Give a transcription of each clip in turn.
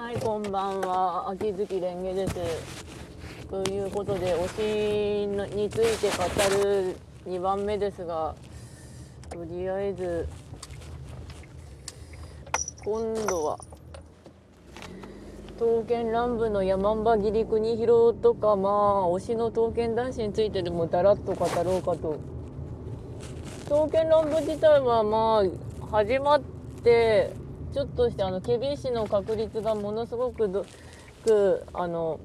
はい、こんばんは。秋月蓮華です。ということで、推しについて語る2番目ですが、とりあえず、今度は、刀剣乱舞の山んば切り国広とか、まあ、推しの刀剣男子についてでもだらっと語ろうかと。刀剣乱舞自体はまあ、始まって、ちょっとしてあのケビ市の確率がものすごくどくあの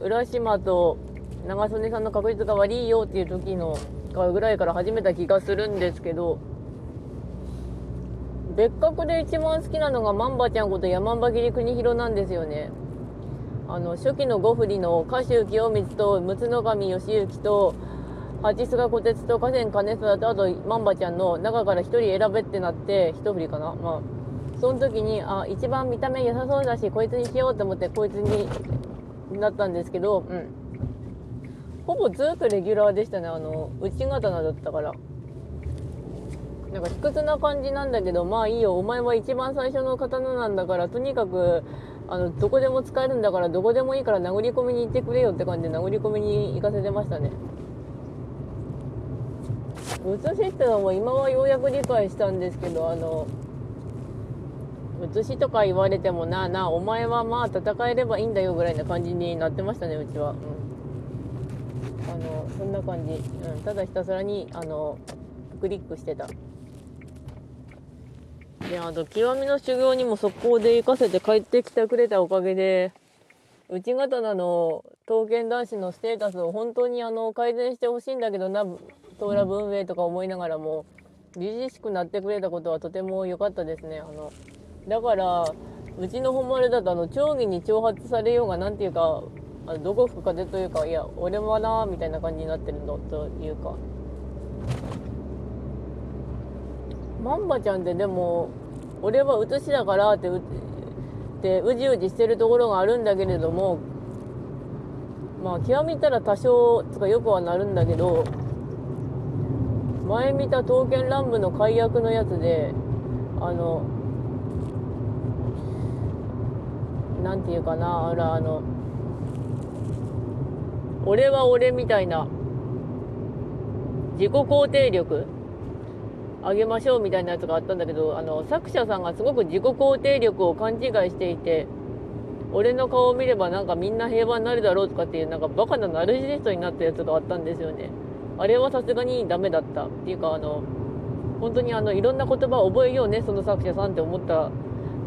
浦島と長曽根さんの確率が悪いよっていう時のぐらいから始めた気がするんですけど別格で一番好きなのがマンバちゃんこと山ん切国広なんですよね。あの初期の五振りの歌手清光と陸奥神義行と八菅小鉄と河川金貞とあとマンバちゃんの中から1人選べってなって一振りかなまあその時にあ一番見た目良さそうだしこいつにしようと思ってこいつになったんですけど、うん、ほぼずっとレギュラーでしたね。あの内刀だったから。なんか卑屈な感じなんだけどまあいいよ。お前は一番最初の刀なんだからとにかくあのどこでも使えるんだからどこでもいいから殴り込みに行ってくれよって感じで殴り込みに行かせてましたね。写しってのも今はようやく理解したんですけどあの写しとか言われてもなあなあお前はまあ戦えればいいんだよぐらいな感じになってましたねうちは、うん、あのそんな感じ、うん、ただひたすらにあのクリックしてた。であと極みの修行にも速攻で行かせて帰ってきてくれたおかげで内刀の刀剣男子のステータスを本当にあの改善してほしいんだけどなトーラ文明とか思いながらも自々しくなってくれたことはとても良かったですねあの。だからうちの本丸だとあの町議に挑発されようがなんていうかあのどこ吹く風というかいや俺もなみたいな感じになってるのというか。マンバちゃんってでも俺は写しだからってうってうじうじしてるところがあるんだけれどもまあ極めたら多少つかよくはなるんだけど前見た刀剣乱舞の解約のやつであのなんていうかなあらあの俺は俺みたいな自己肯定力上げましょうみたいなやつがあったんだけどあの作者さんがすごく自己肯定力を勘違いしていて俺の顔を見ればなんかみんな平和になるだろうとかっていうなんかバカなナルシストになったやつがあったんですよね。あれはさすがにダメだった。っていうかあの本当にあのいろんな言葉を覚えようねその作者さんって思った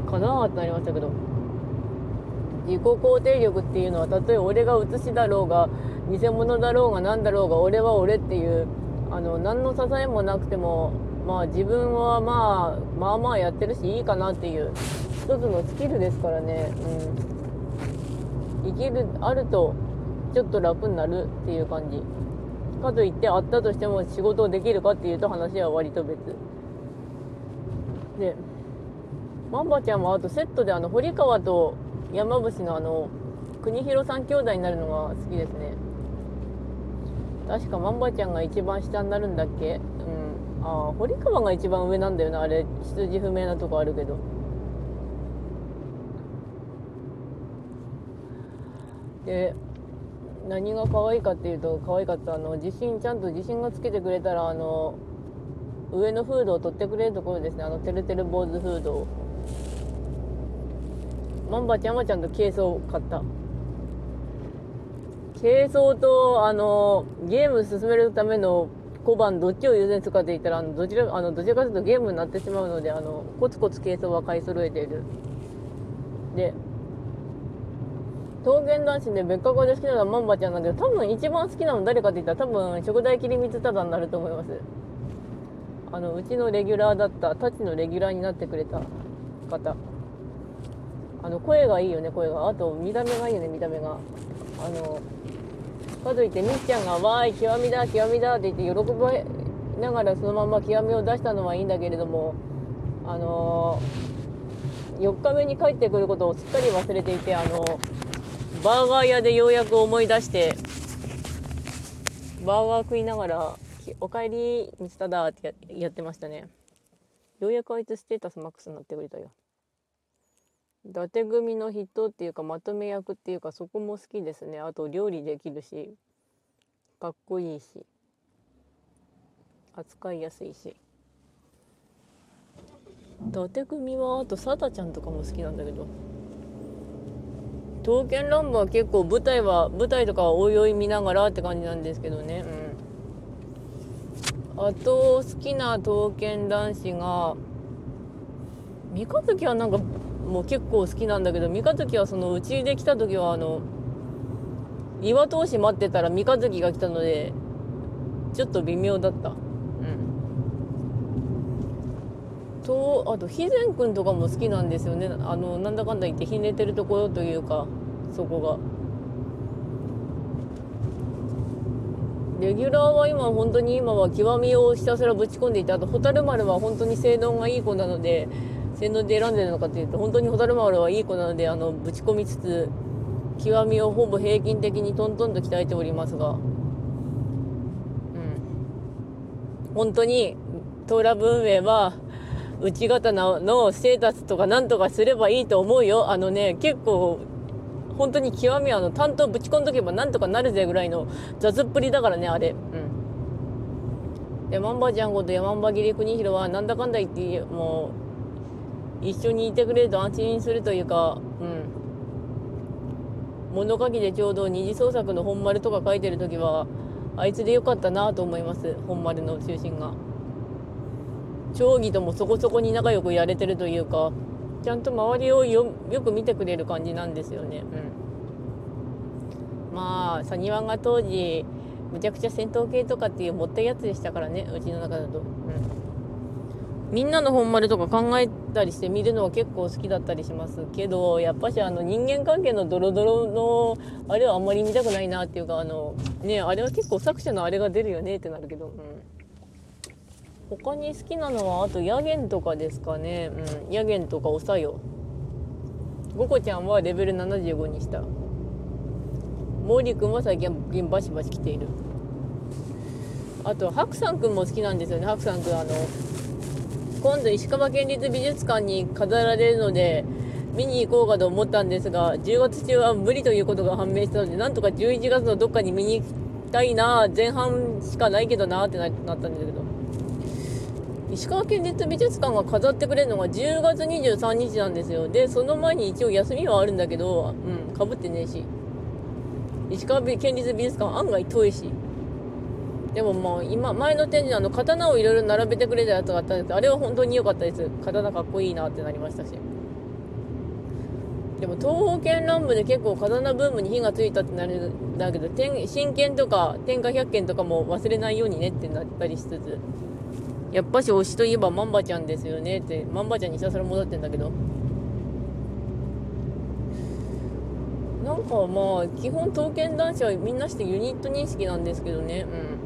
かなってなりましたけど。自己肯定力っていうのはたとえ俺が写しだろうが偽物だろうが何だろうが俺は俺っていうあの何の支えもなくてもまあ自分はまあまあまあやってるしいいかなっていう。一つのスキルですからね、うん、生きるあるとちょっと楽になるっていう感じ。かといってあったとしても仕事をできるかっていうと話は割と別。でマンバちゃんはあとセットであの堀川と山伏のあの国広三兄弟になるのが好きですね。確かマンバちゃんが一番下になるんだっけ？うん。ああ堀川が一番上なんだよな。あれ出自不明なとこあるけど。で何が可愛いかっていうと可愛かったあの自信ちゃんと自信がつけてくれたらあの上のフードを取ってくれるところですね。あのてるてる坊主フードを。マンバちゃんはちゃんと軽装を買った。軽装とあのゲーム進めるための小判どっちを優先するかって言ったらあのどちらあのどちらかというとゲームになってしまうのであのコツコツ軽装は買い揃えている。で刀剣男子で別格で好きなのはマンバちゃんなんだけど多分一番好きなの誰かって言ったら多分食代切り光忠になると思います。あのうちのレギュラーだったタチのレギュラーになってくれた方。あの声がいいよね声が。あと見た目がいいよね見た目が。あのかといってみっちゃんが「わーい極みだ極みだ」って言って喜ばながらそのまま極みを出したのはいいんだけれどもあの4日目に帰ってくることをすっかり忘れていてあのバーガー屋でようやく思い出してバーガー食いながら「おかえり道忠」ってややってましたね。ようやくあいつステータスマックスになってくれたよ。伊達組の人っていうかまとめ役っていうかそこも好きですね。あと料理できるしかっこいいし扱いやすいし。伊達組はあとさだちゃんとかも好きなんだけど。刀剣乱舞は結構舞台は舞台とかはおいおい見ながらって感じなんですけどね。うん。あと好きな刀剣男子が三日月はなんかも結構好きなんだけど三日月はそのうちで来た時はあの岩通し待ってたら三日月が来たのでちょっと微妙だった。うんとあと肥前君とかも好きなんですよね。あのなんだかんだ言ってひねてるところというかそこが。レギュラーは今本当に今は極みをひたすらぶち込んでいてあと蛍丸は本当に性能がいい子なので性能で選んでるのかっていうと本当に蛍丸はいい子なのであのぶち込みつつ極みをほぼ平均的にトントンと鍛えておりますが、うん、本当にトーラ文明は内刀のステータスとかなんとかすればいいと思うよ。あのね結構本当に極みはあの担当ぶち込んどけばなんとかなるぜぐらいの雑っぷりだからねあれ。うん。でマンバちゃんこと山ン切国広はなんだかんだ言ってもう一緒にいてくれると安心するというかうん。物書きでちょうど二次創作の本丸とか書いてる時はあいつでよかったなと思います本丸の中心が。町議ともそこそこに仲良くやれてるというかちゃんと周りをよく見てくれる感じなんですよね。うん。まあサニワンが当時むちゃくちゃ戦闘系とかっていう持ったいやつでしたからねうちの中だと。うん。みんなの本丸とか考えたりして見るのは結構好きだったりしますけどやっぱしあの人間関係のドロドロのあれはあんまり見たくないなっていうかあのねあれは結構作者のあれが出るよねってなるけど、うん、他に好きなのはあとヤゲンとかですかね。うん。ヤゲンとかおさよ。ゴコちゃんはレベル75にした。毛利君は最近バシバシ来ている。あとハクさんくんも好きなんですよね。ハクさんくんあの今度石川県立美術館に飾られるので見に行こうかと思ったんですが10月中は無理ということが判明したのでなんとか11月のどっかに見に行きたいな前半しかないけどなってなったんだけど。石川県立美術館が飾ってくれるのが10月23日なんですよ。でその前に一応休みはあるんだけどうんかぶってねえし。石川県立美術館案外遠いし。でももう今前の展示あの刀をいろいろ並べてくれたやつがあったんですけどあれは本当に良かったです。刀かっこいいなってなりましたし。でも東方剣乱舞で結構刀ブームに火がついたってなるんだけど真剣とか天下百剣とかも忘れないようにねってなったりしつつ。やっぱし推しといえばマンバちゃんですよねってマンバちゃんにひたすら戻ってんだけど。なんかまあ基本刀剣男子はみんなしてユニット認識なんですけどね。うん。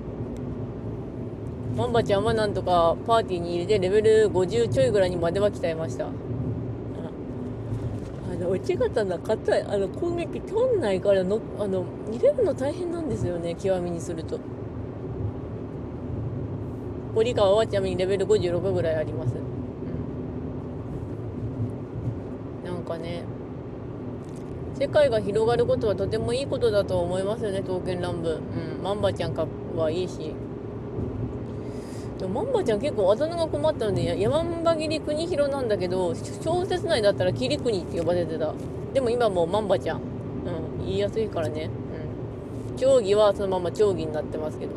マンバちゃんはなんとかパーティーに入れてレベル50ちょいぐらいにまでは鍛えました。あの内刀硬いあの攻撃取んないからのあの入れるの大変なんですよね。極みにすると。堀川はちなみにレベル56ぐらいあります、うん、なんかね世界が広がることはとてもいいことだと思いますよね刀剣乱舞。うん。マンバちゃんかはいいし。でもマンバちゃん結構あだ名が困ったので山場切り国広なんだけど小説内だったら切り国って呼ばれてた。でも今もうマンバちゃん、うん、言いやすいからね、うん、定規はそのまま定規になってますけど。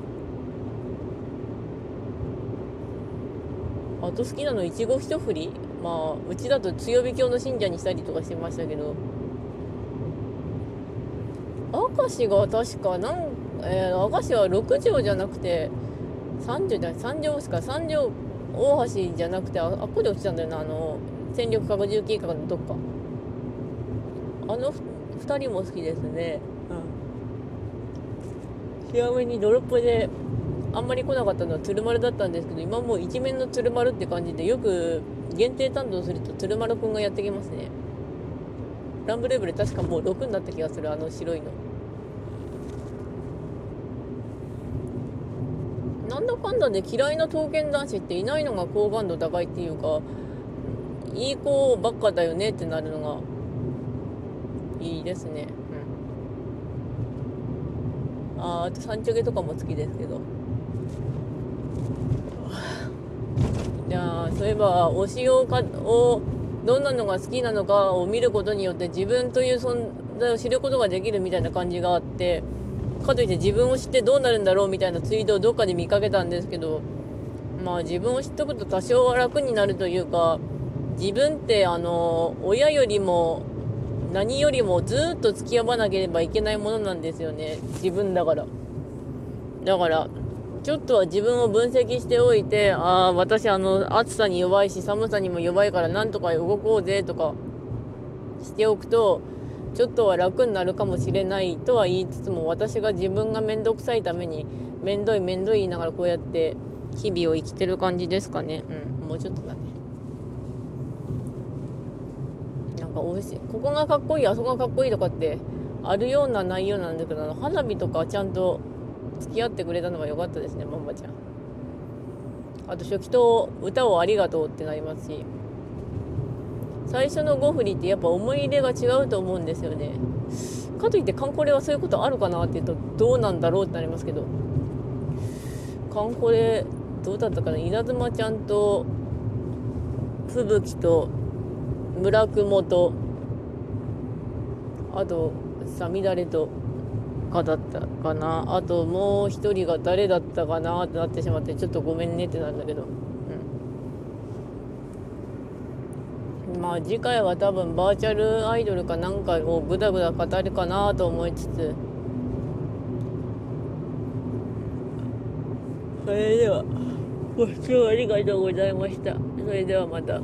あと好きなのいちご一振り。まあうちだと強火教の信者にしたりとかしてましたけど。明石が確かなん、えー、明石は6畳じゃなくて三条じゃ三条ですか？三条大橋じゃなくてああっこで落ちたんだよなあの戦力核重計画のどっか。あの2人も好きですね。うん。極めにドロップであんまり来なかったのは鶴丸だったんですけど今もう一面の鶴丸って感じでよく限定担当すると鶴丸くんがやってきますね。ランブレーブル確かもう6になった気がするあの白いのなんだかんだで嫌いな刀剣男子っていないのが好感度高いっていうかいい子ばっかだよねってなるのがいいですねうんああとサンチョゲとかも好きですけどいやそういえば推しをかをどんなのが好きなのかを見ることによって自分という存在を知ることができるみたいな感じがあってかといって自分を知ってどうなるんだろうみたいなツイートをどっかで見かけたんですけどまあ自分を知っとくと多少は楽になるというか自分ってあの親よりも何よりもずっと付き合わなければいけないものなんですよね。自分だから。だからちょっとは自分を分析しておいて、ああ、私あの、暑さに弱いし、寒さにも弱いからなんとか動こうぜとかしておくと、ちょっとは楽になるかもしれないとは言いつつも、私が自分がめんどくさいために、めんどいめんどい言いながらこうやって日々を生きてる感じですかね。うん、もうちょっとだね。なんか美味しい。ここがかっこいい、あそこがかっこいいとかってあるような内容なんだけど、花火とかちゃんと付き合ってくれたのが良かったですね、ママちゃん。あと初期と歌をありがとうってなりますし、最初の5振りってやっぱ思い入れが違うと思うんですよね。かといってカンコレはそういうことあるかなって言うとどうなんだろうってなりますけど、カンコレどうだったかな？稲妻ちゃんと吹雪と村雲と。あとさみだれとかだったかな？あともう一人が誰だったかな？ってなってしまってちょっとごめんねってなんだけど、うん、まあ次回は多分バーチャルアイドルかなんかをぐだぐだ語るかなと思いつつそれではご視聴ありがとうございましたそれではまた。